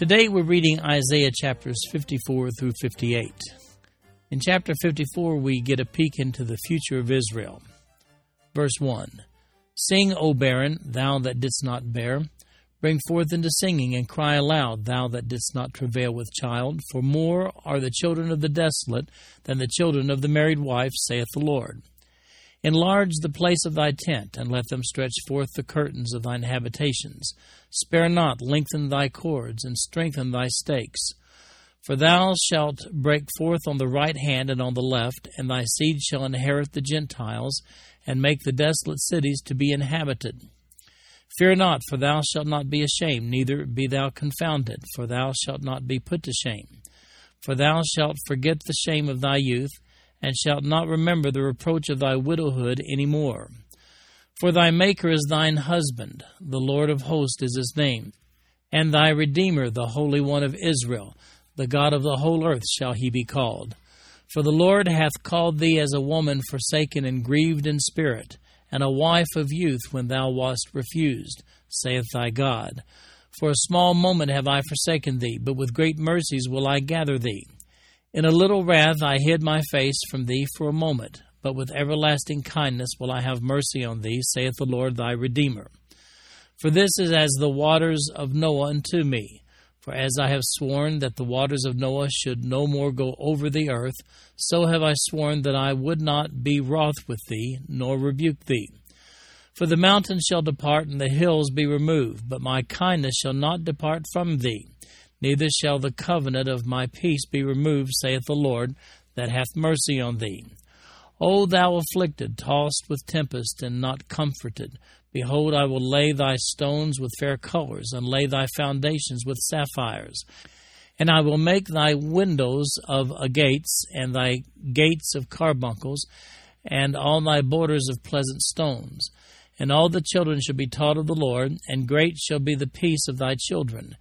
Today we're reading Isaiah chapters 54 through 58. In chapter 54, we get a peek into the future of Israel. Verse 1 Sing, O barren, thou that didst not bear. Bring forth into singing, and cry aloud, thou that didst not travail with child. For more are the children of the desolate than the children of the married wife, saith the Lord. Enlarge the place of thy tent, and let them stretch forth the curtains of thine habitations. Spare not, lengthen thy cords, and strengthen thy stakes. For thou shalt break forth on the right hand and on the left, and thy seed shall inherit the Gentiles, and make the desolate cities to be inhabited. Fear not, for thou shalt not be ashamed, neither be thou confounded, for thou shalt not be put to shame. For thou shalt forget the shame of thy youth, and shalt not remember the reproach of thy widowhood any more. For thy Maker is thine husband, the Lord of hosts is his name, and thy Redeemer, the Holy One of Israel, the God of the whole earth shall he be called. For the Lord hath called thee as a woman forsaken and grieved in spirit, and a wife of youth when thou wast refused, saith thy God. For a small moment have I forsaken thee, but with great mercies will I gather thee. In a little wrath I hid my face from thee for a moment, but with everlasting kindness will I have mercy on thee, saith the Lord thy Redeemer. For this is as the waters of Noah unto me. For as I have sworn that the waters of Noah should no more go over the earth, so have I sworn that I would not be wroth with thee, nor rebuke thee. For the mountains shall depart, and the hills be removed, but my kindness shall not depart from thee neither shall the covenant of my peace be removed, saith the Lord, that hath mercy on thee. O thou afflicted, tossed with tempest, and not comforted, behold, I will lay thy stones with fair colors, and lay thy foundations with sapphires. And I will make thy windows of agates, and thy gates of carbuncles, and all thy borders of pleasant stones. And all the children shall be taught of the Lord, and great shall be the peace of thy children.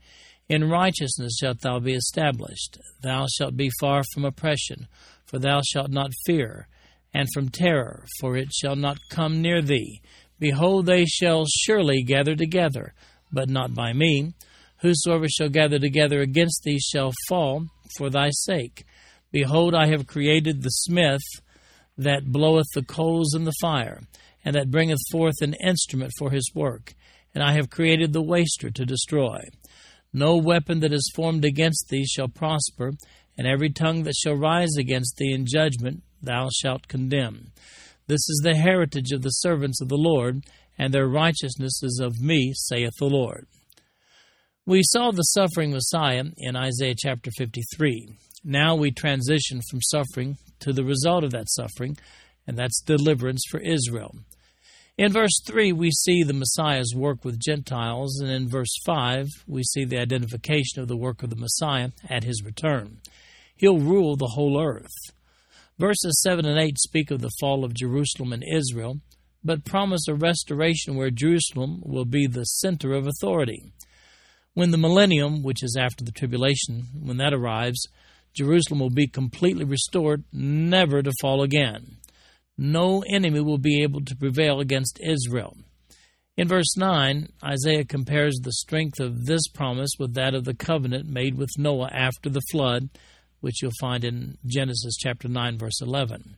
In righteousness shalt thou be established. Thou shalt be far from oppression, for thou shalt not fear, and from terror, for it shall not come near thee. Behold, they shall surely gather together, but not by me. Whosoever shall gather together against thee shall fall for thy sake. Behold, I have created the smith that bloweth the coals in the fire, and that bringeth forth an instrument for his work. And I have created the waster to destroy. No weapon that is formed against thee shall prosper, and every tongue that shall rise against thee in judgment thou shalt condemn. This is the heritage of the servants of the Lord, and their righteousness is of me, saith the Lord. We saw the suffering Messiah in Isaiah chapter 53. Now we transition from suffering to the result of that suffering, and that's deliverance for Israel. In verse 3, we see the Messiah's work with Gentiles, and in verse 5, we see the identification of the work of the Messiah at his return. He'll rule the whole earth. Verses 7 and 8 speak of the fall of Jerusalem and Israel, but promise a restoration where Jerusalem will be the center of authority. When the millennium, which is after the tribulation, when that arrives, Jerusalem will be completely restored, never to fall again no enemy will be able to prevail against Israel. In verse 9, Isaiah compares the strength of this promise with that of the covenant made with Noah after the flood, which you'll find in Genesis chapter 9 verse 11.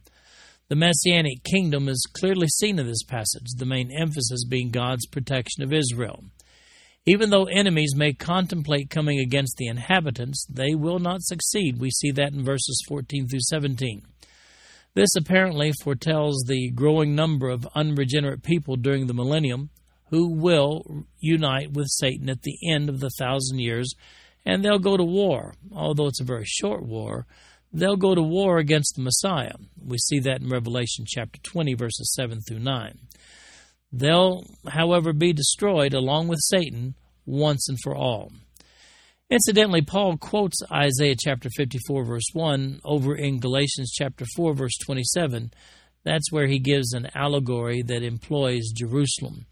The messianic kingdom is clearly seen in this passage, the main emphasis being God's protection of Israel. Even though enemies may contemplate coming against the inhabitants, they will not succeed. We see that in verses 14 through 17. This apparently foretells the growing number of unregenerate people during the millennium who will unite with Satan at the end of the thousand years, and they'll go to war. Although it's a very short war, they'll go to war against the Messiah. We see that in Revelation chapter 20, verses 7 through 9. They'll, however, be destroyed along with Satan once and for all. Incidentally, Paul quotes Isaiah chapter 54, verse 1 over in Galatians chapter 4, verse 27. That's where he gives an allegory that employs Jerusalem.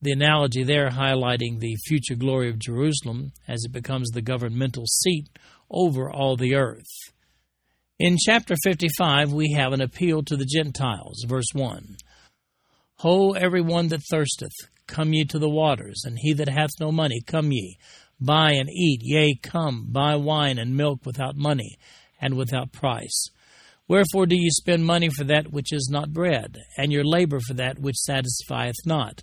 The analogy there highlighting the future glory of Jerusalem as it becomes the governmental seat over all the earth. In chapter 55, we have an appeal to the Gentiles, verse 1. Ho, every one that thirsteth, come ye to the waters, and he that hath no money, come ye, buy and eat, yea, come, buy wine and milk without money, and without price. Wherefore do ye spend money for that which is not bread, and your labor for that which satisfieth not?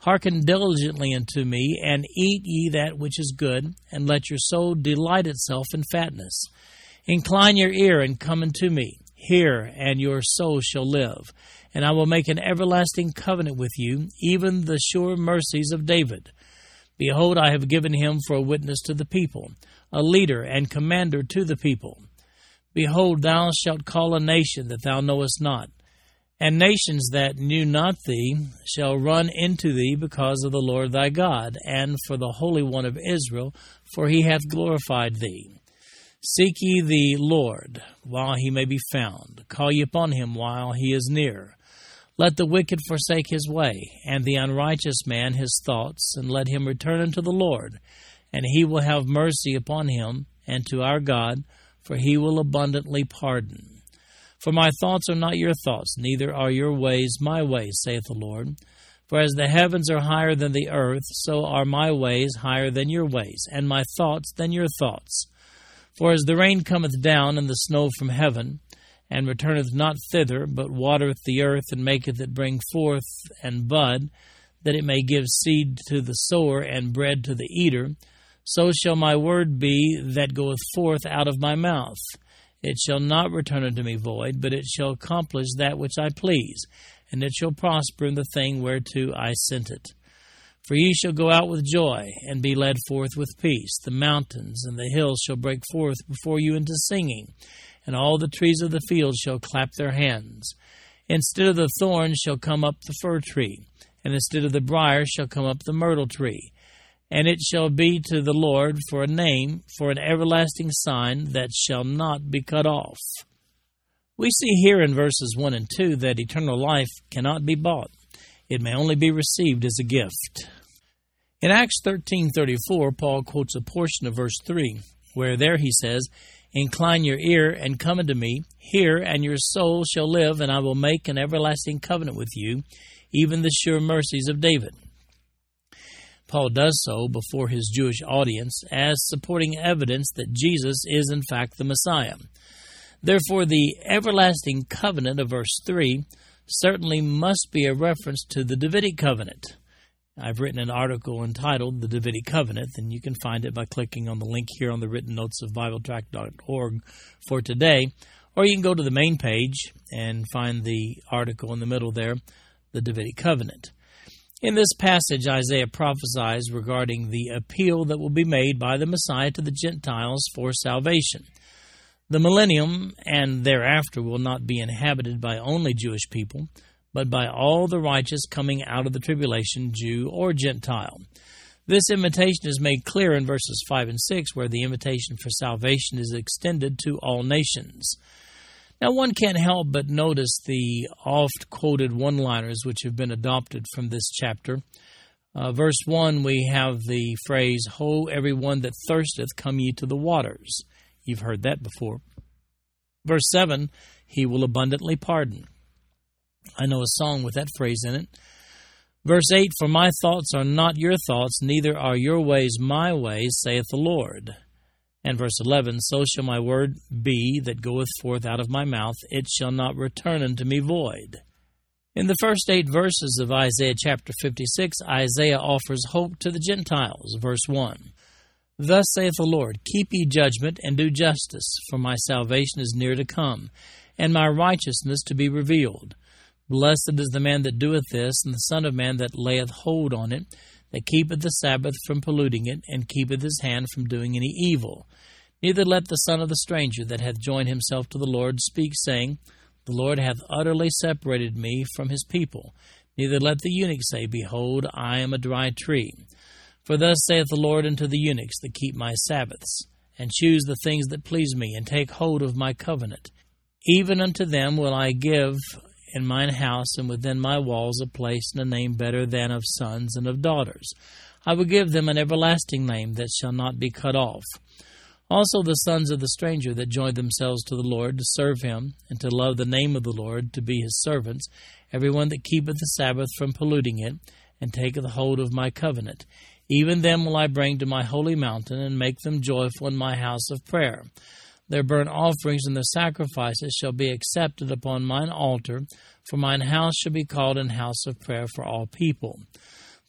Hearken diligently unto me, and eat ye that which is good, and let your soul delight itself in fatness Incline your ear and come unto me. Hear, and your soul shall live. And I will make an everlasting covenant with you, even the sure mercies of David. Behold, I have given him for a witness to the people, a leader and commander to the people. Behold, thou shalt call a nation that thou knowest not, and nations that knew not thee shall run into thee because of the Lord thy God, and for the Holy One of Israel, for he hath glorified thee. Seek ye the Lord while he may be found. Call ye upon him while he is near. Let the wicked forsake his way, and the unrighteous man his thoughts, and let him return unto the Lord, and he will have mercy upon him and to our God, for he will abundantly pardon. For my thoughts are not your thoughts, neither are your ways my ways, saith the Lord. For as the heavens are higher than the earth, so are my ways higher than your ways, and my thoughts than your thoughts. For as the rain cometh down and the snow from heaven, and returneth not thither, but watereth the earth, and maketh it bring forth and bud, that it may give seed to the sower and bread to the eater, so shall my word be that goeth forth out of my mouth. It shall not return unto me void, but it shall accomplish that which I please, and it shall prosper in the thing whereto I sent it. For ye shall go out with joy, and be led forth with peace. The mountains and the hills shall break forth before you into singing, and all the trees of the field shall clap their hands. Instead of the thorn shall come up the fir tree, and instead of the brier shall come up the myrtle tree. And it shall be to the Lord for a name, for an everlasting sign that shall not be cut off. We see here in verses 1 and 2 that eternal life cannot be bought. It may only be received as a gift. In Acts 13:34, Paul quotes a portion of verse 3, where there he says, "Incline your ear and come unto me; hear, and your soul shall live, and I will make an everlasting covenant with you, even the sure mercies of David." Paul does so before his Jewish audience as supporting evidence that Jesus is in fact the Messiah. Therefore, the everlasting covenant of verse 3 certainly must be a reference to the Davidic covenant. I've written an article entitled The Davidic Covenant, and you can find it by clicking on the link here on the written notes of BibleTrack.org for today. Or you can go to the main page and find the article in the middle there, The Davidic Covenant. In this passage, Isaiah prophesies regarding the appeal that will be made by the Messiah to the Gentiles for salvation. The millennium and thereafter will not be inhabited by only Jewish people, but by all the righteous coming out of the tribulation, Jew or Gentile. This invitation is made clear in verses 5 and 6, where the invitation for salvation is extended to all nations. Now, one can't help but notice the oft quoted one liners which have been adopted from this chapter. Uh, verse 1, we have the phrase, Ho, everyone that thirsteth, come ye to the waters. You've heard that before. Verse 7 He will abundantly pardon. I know a song with that phrase in it. Verse 8 For my thoughts are not your thoughts, neither are your ways my ways, saith the Lord. And verse 11 So shall my word be that goeth forth out of my mouth, it shall not return unto me void. In the first eight verses of Isaiah chapter 56, Isaiah offers hope to the Gentiles. Verse 1 Thus saith the Lord Keep ye judgment and do justice, for my salvation is near to come, and my righteousness to be revealed. Blessed is the man that doeth this, and the Son of Man that layeth hold on it, that keepeth the Sabbath from polluting it, and keepeth his hand from doing any evil. Neither let the son of the stranger that hath joined himself to the Lord speak, saying, The Lord hath utterly separated me from his people. Neither let the eunuch say, Behold, I am a dry tree. For thus saith the Lord unto the eunuchs that keep my Sabbaths, and choose the things that please me, and take hold of my covenant. Even unto them will I give in mine house and within my walls a place and a name better than of sons and of daughters. I will give them an everlasting name that shall not be cut off. Also the sons of the stranger that join themselves to the Lord to serve him, and to love the name of the Lord, to be his servants, every one that keepeth the Sabbath from polluting it, and taketh hold of my covenant. Even them will I bring to my holy mountain, and make them joyful in my house of prayer. Their burnt offerings and their sacrifices shall be accepted upon mine altar, for mine house shall be called an house of prayer for all people.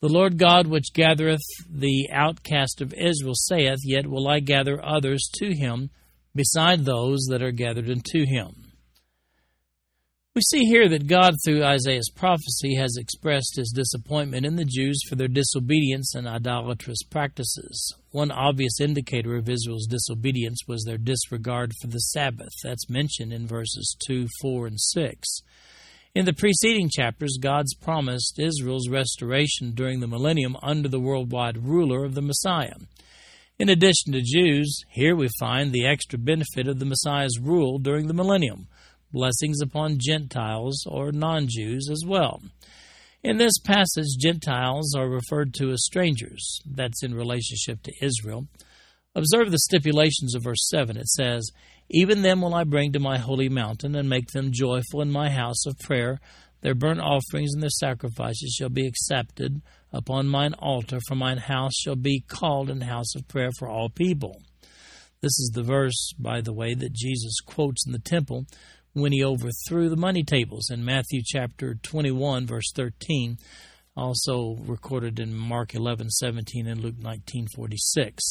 The Lord God which gathereth the outcast of Israel saith, Yet will I gather others to him beside those that are gathered unto him. We see here that God, through Isaiah's prophecy, has expressed his disappointment in the Jews for their disobedience and idolatrous practices. One obvious indicator of Israel's disobedience was their disregard for the Sabbath. That's mentioned in verses 2, 4, and 6. In the preceding chapters, God's promised Israel's restoration during the millennium under the worldwide ruler of the Messiah. In addition to Jews, here we find the extra benefit of the Messiah's rule during the millennium blessings upon Gentiles or non Jews as well. In this passage, Gentiles are referred to as strangers. That's in relationship to Israel. Observe the stipulations of verse 7. It says, even them will I bring to my holy mountain, and make them joyful in my house of prayer. Their burnt offerings and their sacrifices shall be accepted upon mine altar, for mine house shall be called an house of prayer for all people. This is the verse, by the way, that Jesus quotes in the temple when he overthrew the money tables in Matthew chapter 21, verse 13, also recorded in Mark 11, 17, and Luke 19, 46.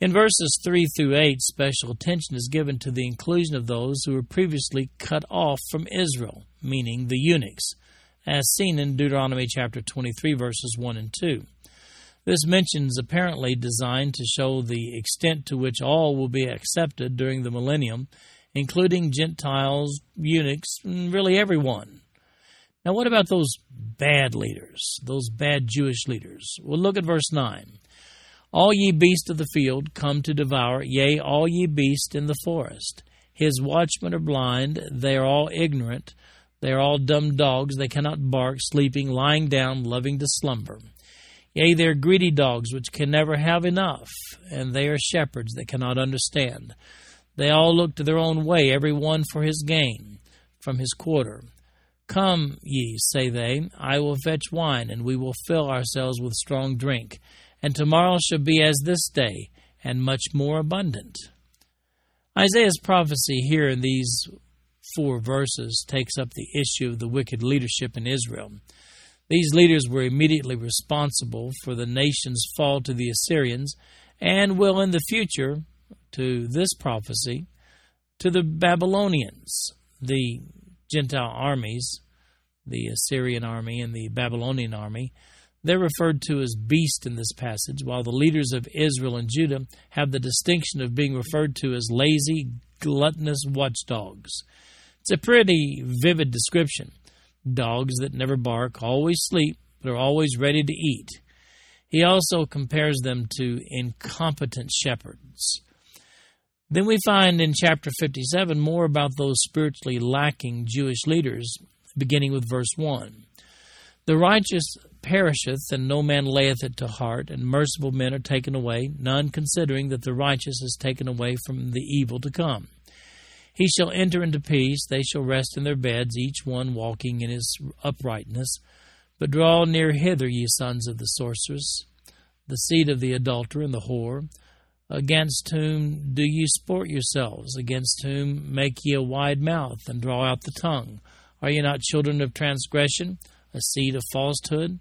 In verses 3 through 8, special attention is given to the inclusion of those who were previously cut off from Israel, meaning the eunuchs, as seen in Deuteronomy chapter 23, verses 1 and 2. This mention is apparently designed to show the extent to which all will be accepted during the millennium, including Gentiles, eunuchs, really everyone. Now, what about those bad leaders, those bad Jewish leaders? Well, look at verse 9. All ye beasts of the field come to devour, yea, all ye beasts in the forest. His watchmen are blind, they are all ignorant, they are all dumb dogs, they cannot bark, sleeping, lying down, loving to slumber. Yea, they are greedy dogs which can never have enough, and they are shepherds that cannot understand. They all looked to their own way, every one for his gain, from his quarter. Come, ye, say they, I will fetch wine, and we will fill ourselves with strong drink and tomorrow shall be as this day, and much more abundant. Isaiah's prophecy here in these four verses takes up the issue of the wicked leadership in Israel. These leaders were immediately responsible for the nation's fall to the Assyrians and will in the future, to this prophecy, to the Babylonians, the Gentile armies, the Assyrian army and the Babylonian army, they're referred to as beast in this passage, while the leaders of Israel and Judah have the distinction of being referred to as lazy, gluttonous watchdogs. It's a pretty vivid description. Dogs that never bark, always sleep, but are always ready to eat. He also compares them to incompetent shepherds. Then we find in chapter 57 more about those spiritually lacking Jewish leaders, beginning with verse 1. The righteous perisheth, and no man layeth it to heart, and merciful men are taken away, none considering that the righteous is taken away from the evil to come. He shall enter into peace, they shall rest in their beds, each one walking in his uprightness. But draw near hither, ye sons of the sorceress, the seed of the adulterer and the whore. Against whom do ye sport yourselves? Against whom make ye a wide mouth, and draw out the tongue? Are ye not children of transgression, a seed of falsehood?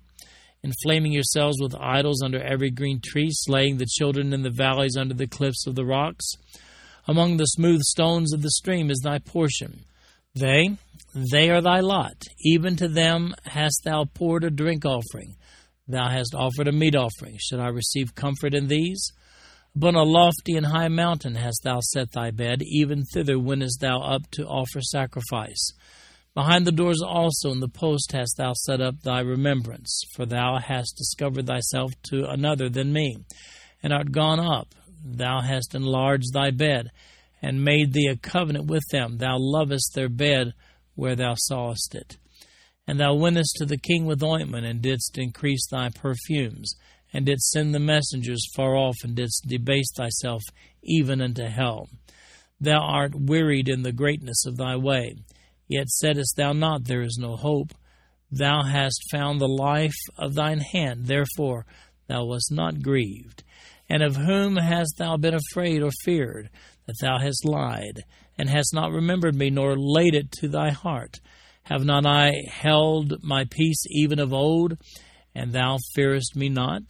inflaming yourselves with idols under every green tree, slaying the children in the valleys under the cliffs of the rocks. Among the smooth stones of the stream is thy portion. They, they are thy lot. Even to them hast thou poured a drink offering. Thou hast offered a meat offering. Should I receive comfort in these? Upon a lofty and high mountain hast thou set thy bed, even thither wentest thou up to offer sacrifice. Behind the doors also in the post hast thou set up thy remembrance, for thou hast discovered thyself to another than me, and art gone up. Thou hast enlarged thy bed, and made thee a covenant with them. Thou lovest their bed where thou sawest it. And thou wentest to the king with ointment, and didst increase thy perfumes, and didst send the messengers far off, and didst debase thyself even unto hell. Thou art wearied in the greatness of thy way. Yet saidst thou not, There is no hope. Thou hast found the life of thine hand, therefore thou wast not grieved. And of whom hast thou been afraid or feared, that thou hast lied, and hast not remembered me, nor laid it to thy heart? Have not I held my peace even of old, and thou fearest me not?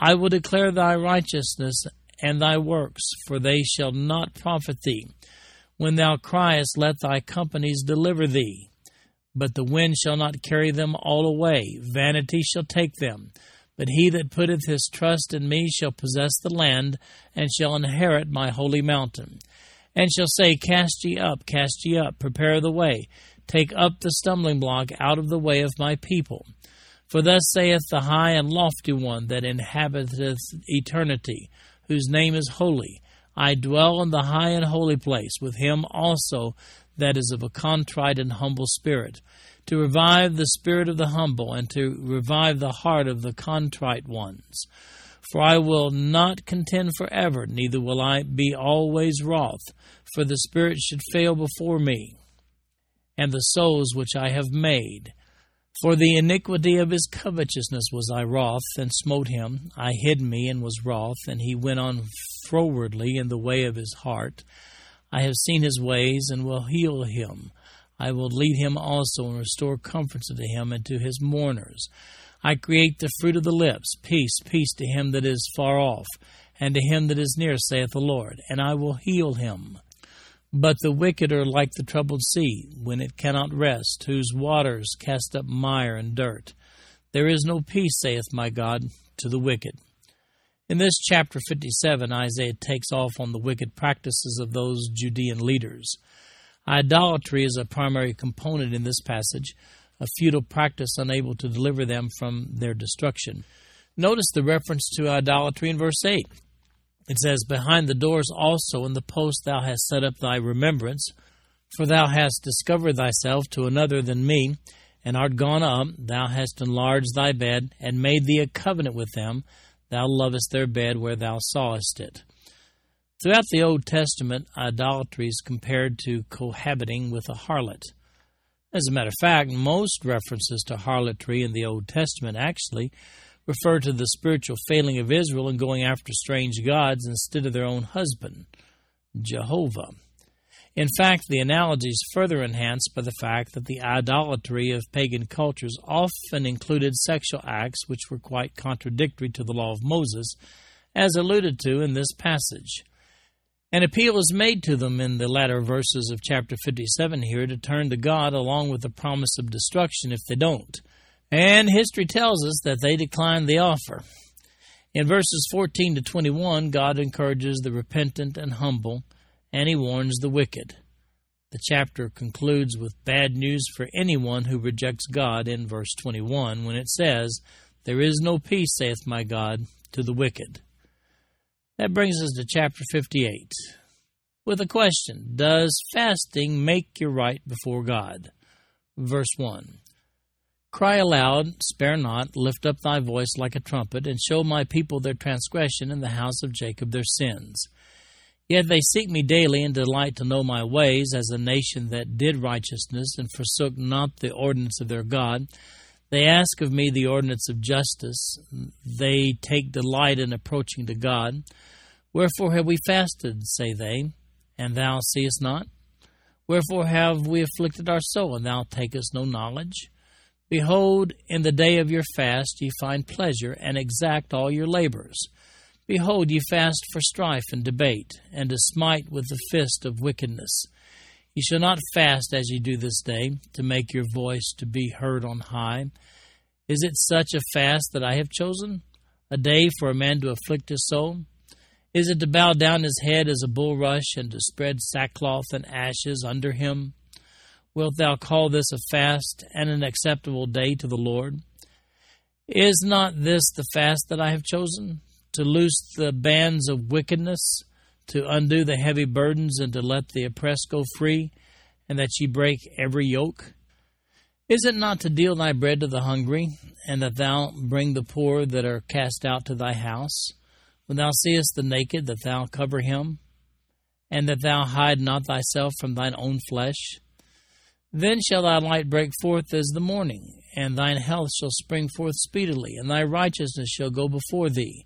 I will declare thy righteousness and thy works, for they shall not profit thee. When thou criest, let thy companies deliver thee. But the wind shall not carry them all away, vanity shall take them. But he that putteth his trust in me shall possess the land, and shall inherit my holy mountain. And shall say, Cast ye up, cast ye up, prepare the way, take up the stumbling block out of the way of my people. For thus saith the high and lofty one that inhabiteth eternity, whose name is holy. I dwell in the high and holy place with him also that is of a contrite and humble spirit, to revive the spirit of the humble, and to revive the heart of the contrite ones. For I will not contend forever, neither will I be always wroth, for the spirit should fail before me, and the souls which I have made. For the iniquity of his covetousness was I wroth, and smote him. I hid me, and was wroth, and he went on frowardly in the way of his heart. I have seen his ways, and will heal him. I will lead him also, and restore comfort unto him and to his mourners. I create the fruit of the lips. Peace, peace to him that is far off, and to him that is near, saith the Lord, and I will heal him. But the wicked are like the troubled sea, when it cannot rest, whose waters cast up mire and dirt. There is no peace, saith my God, to the wicked. In this chapter 57, Isaiah takes off on the wicked practices of those Judean leaders. Idolatry is a primary component in this passage, a futile practice unable to deliver them from their destruction. Notice the reference to idolatry in verse 8. It says, Behind the doors also in the post thou hast set up thy remembrance, for thou hast discovered thyself to another than me, and art gone up, thou hast enlarged thy bed, and made thee a covenant with them, thou lovest their bed where thou sawest it. Throughout the Old Testament, idolatry is compared to cohabiting with a harlot. As a matter of fact, most references to harlotry in the Old Testament actually refer to the spiritual failing of Israel in going after strange gods instead of their own husband, Jehovah. In fact, the analogy is further enhanced by the fact that the idolatry of pagan cultures often included sexual acts which were quite contradictory to the law of Moses, as alluded to in this passage. An appeal is made to them in the latter verses of chapter 57 here to turn to God along with the promise of destruction if they don't. And history tells us that they declined the offer. In verses 14 to 21, God encourages the repentant and humble, and he warns the wicked. The chapter concludes with bad news for anyone who rejects God in verse 21 when it says, There is no peace, saith my God, to the wicked. That brings us to chapter 58 with a question Does fasting make you right before God? Verse 1 Cry aloud, spare not, lift up thy voice like a trumpet, and show my people their transgression, and the house of Jacob their sins. Yet they seek me daily, and delight to know my ways, as a nation that did righteousness, and forsook not the ordinance of their God. They ask of me the ordinance of justice. They take delight in approaching to God. Wherefore have we fasted, say they, and thou seest not? Wherefore have we afflicted our soul, and thou takest no knowledge? Behold, in the day of your fast ye find pleasure, and exact all your labors. Behold, ye fast for strife and debate, and to smite with the fist of wickedness. Ye shall not fast as ye do this day, to make your voice to be heard on high. Is it such a fast that I have chosen? A day for a man to afflict his soul? Is it to bow down his head as a bulrush, and to spread sackcloth and ashes under him? Wilt thou call this a fast and an acceptable day to the Lord? Is not this the fast that I have chosen? To loose the bands of wickedness, to undo the heavy burdens, and to let the oppressed go free, and that ye break every yoke? Is it not to deal thy bread to the hungry, and that thou bring the poor that are cast out to thy house? When thou seest the naked, that thou cover him, and that thou hide not thyself from thine own flesh? Then shall thy light break forth as the morning, and thine health shall spring forth speedily, and thy righteousness shall go before thee.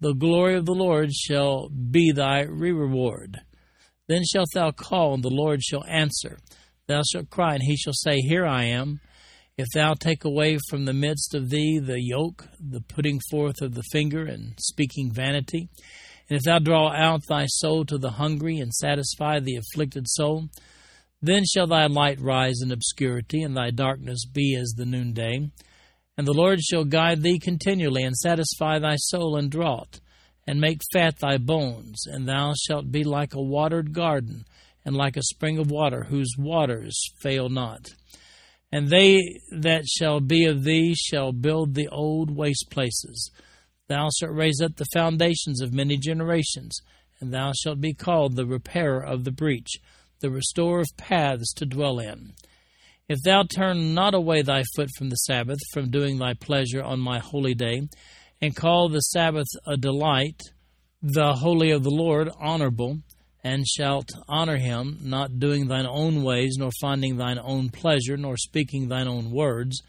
The glory of the Lord shall be thy reward. Then shalt thou call, and the Lord shall answer. Thou shalt cry, and he shall say, Here I am. If thou take away from the midst of thee the yoke, the putting forth of the finger, and speaking vanity, and if thou draw out thy soul to the hungry, and satisfy the afflicted soul, then shall thy light rise in obscurity, and thy darkness be as the noonday. And the Lord shall guide thee continually, and satisfy thy soul in drought, and make fat thy bones, and thou shalt be like a watered garden, and like a spring of water, whose waters fail not. And they that shall be of thee shall build the old waste places. Thou shalt raise up the foundations of many generations, and thou shalt be called the repairer of the breach, the restorer of paths to dwell in. If thou turn not away thy foot from the Sabbath, from doing thy pleasure on my holy day, and call the Sabbath a delight, the holy of the Lord honorable, and shalt honor him, not doing thine own ways, nor finding thine own pleasure, nor speaking thine own words,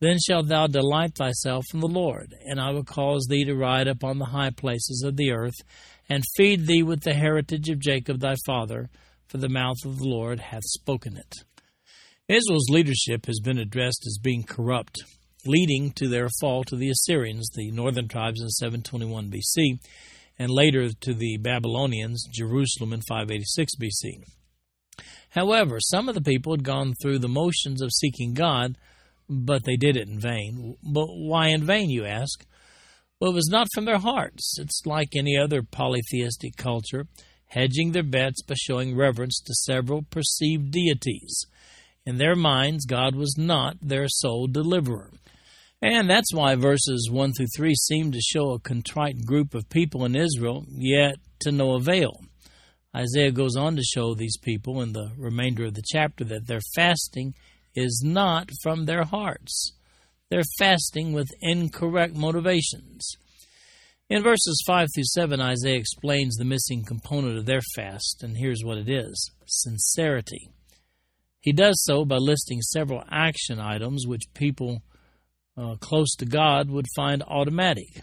then shalt thou delight thyself in the Lord, and I will cause thee to ride upon the high places of the earth, and feed thee with the heritage of Jacob thy father, for the mouth of the Lord hath spoken it. Israel's leadership has been addressed as being corrupt, leading to their fall to the Assyrians, the northern tribes in 721 BC, and later to the Babylonians, Jerusalem in 586 BC. However, some of the people had gone through the motions of seeking God, but they did it in vain. But why in vain, you ask? Well, it was not from their hearts. It's like any other polytheistic culture, hedging their bets by showing reverence to several perceived deities. In their minds, God was not their sole deliverer. And that's why verses 1 through 3 seem to show a contrite group of people in Israel, yet to no avail. Isaiah goes on to show these people in the remainder of the chapter that their fasting is not from their hearts. They're fasting with incorrect motivations. In verses 5 through 7, Isaiah explains the missing component of their fast, and here's what it is sincerity. He does so by listing several action items which people uh, close to God would find automatic.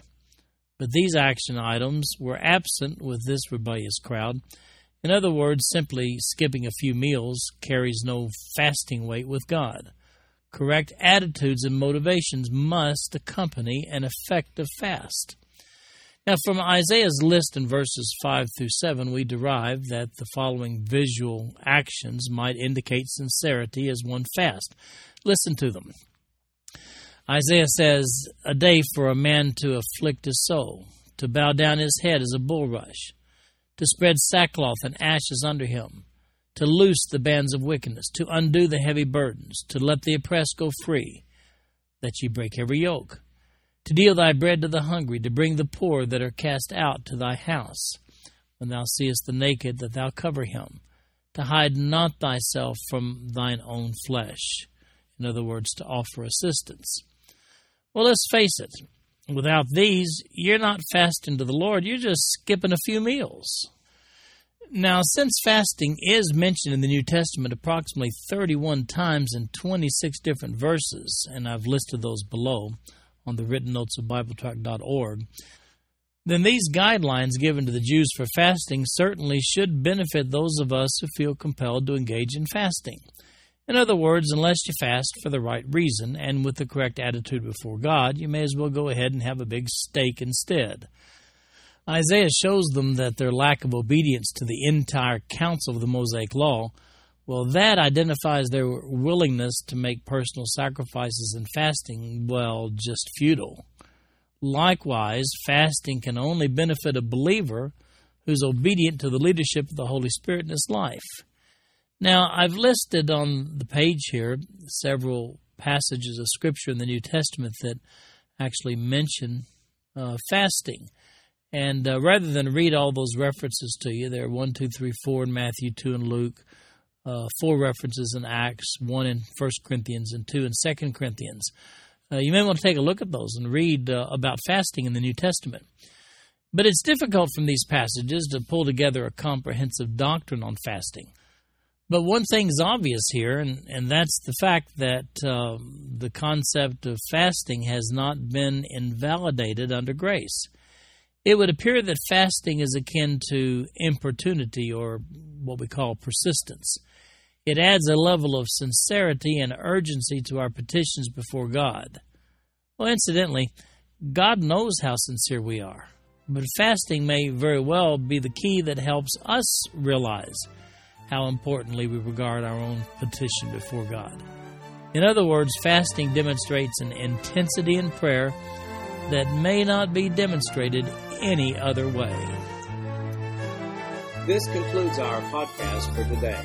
But these action items were absent with this rebellious crowd. In other words, simply skipping a few meals carries no fasting weight with God. Correct attitudes and motivations must accompany an effective fast. Now, from Isaiah's list in verses 5 through 7, we derive that the following visual actions might indicate sincerity as one fast. Listen to them. Isaiah says, A day for a man to afflict his soul, to bow down his head as a bulrush, to spread sackcloth and ashes under him, to loose the bands of wickedness, to undo the heavy burdens, to let the oppressed go free, that ye break every yoke, to deal thy bread to the hungry, to bring the poor that are cast out to thy house, when thou seest the naked, that thou cover him, to hide not thyself from thine own flesh. In other words, to offer assistance. Well, let's face it. Without these, you're not fasting to the Lord, you're just skipping a few meals. Now, since fasting is mentioned in the New Testament approximately 31 times in 26 different verses, and I've listed those below on the written notes of BibleTrack.org, then these guidelines given to the Jews for fasting certainly should benefit those of us who feel compelled to engage in fasting. In other words, unless you fast for the right reason and with the correct attitude before God, you may as well go ahead and have a big steak instead. Isaiah shows them that their lack of obedience to the entire counsel of the Mosaic Law, well, that identifies their willingness to make personal sacrifices and fasting, well, just futile. Likewise, fasting can only benefit a believer who's obedient to the leadership of the Holy Spirit in his life. Now, I've listed on the page here several passages of Scripture in the New Testament that actually mention uh, fasting. And uh, rather than read all those references to you, there are 1, 2, 3, 4 in Matthew, 2 in Luke, uh, four references in Acts, 1 in 1 Corinthians, and 2 in 2 Corinthians. Uh, you may want to take a look at those and read uh, about fasting in the New Testament. But it's difficult from these passages to pull together a comprehensive doctrine on fasting. But one thing's obvious here, and, and that's the fact that uh, the concept of fasting has not been invalidated under grace. It would appear that fasting is akin to importunity or what we call persistence. It adds a level of sincerity and urgency to our petitions before God. Well, incidentally, God knows how sincere we are, but fasting may very well be the key that helps us realize how importantly we regard our own petition before God. In other words, fasting demonstrates an intensity in prayer that may not be demonstrated any other way. This concludes our podcast for today.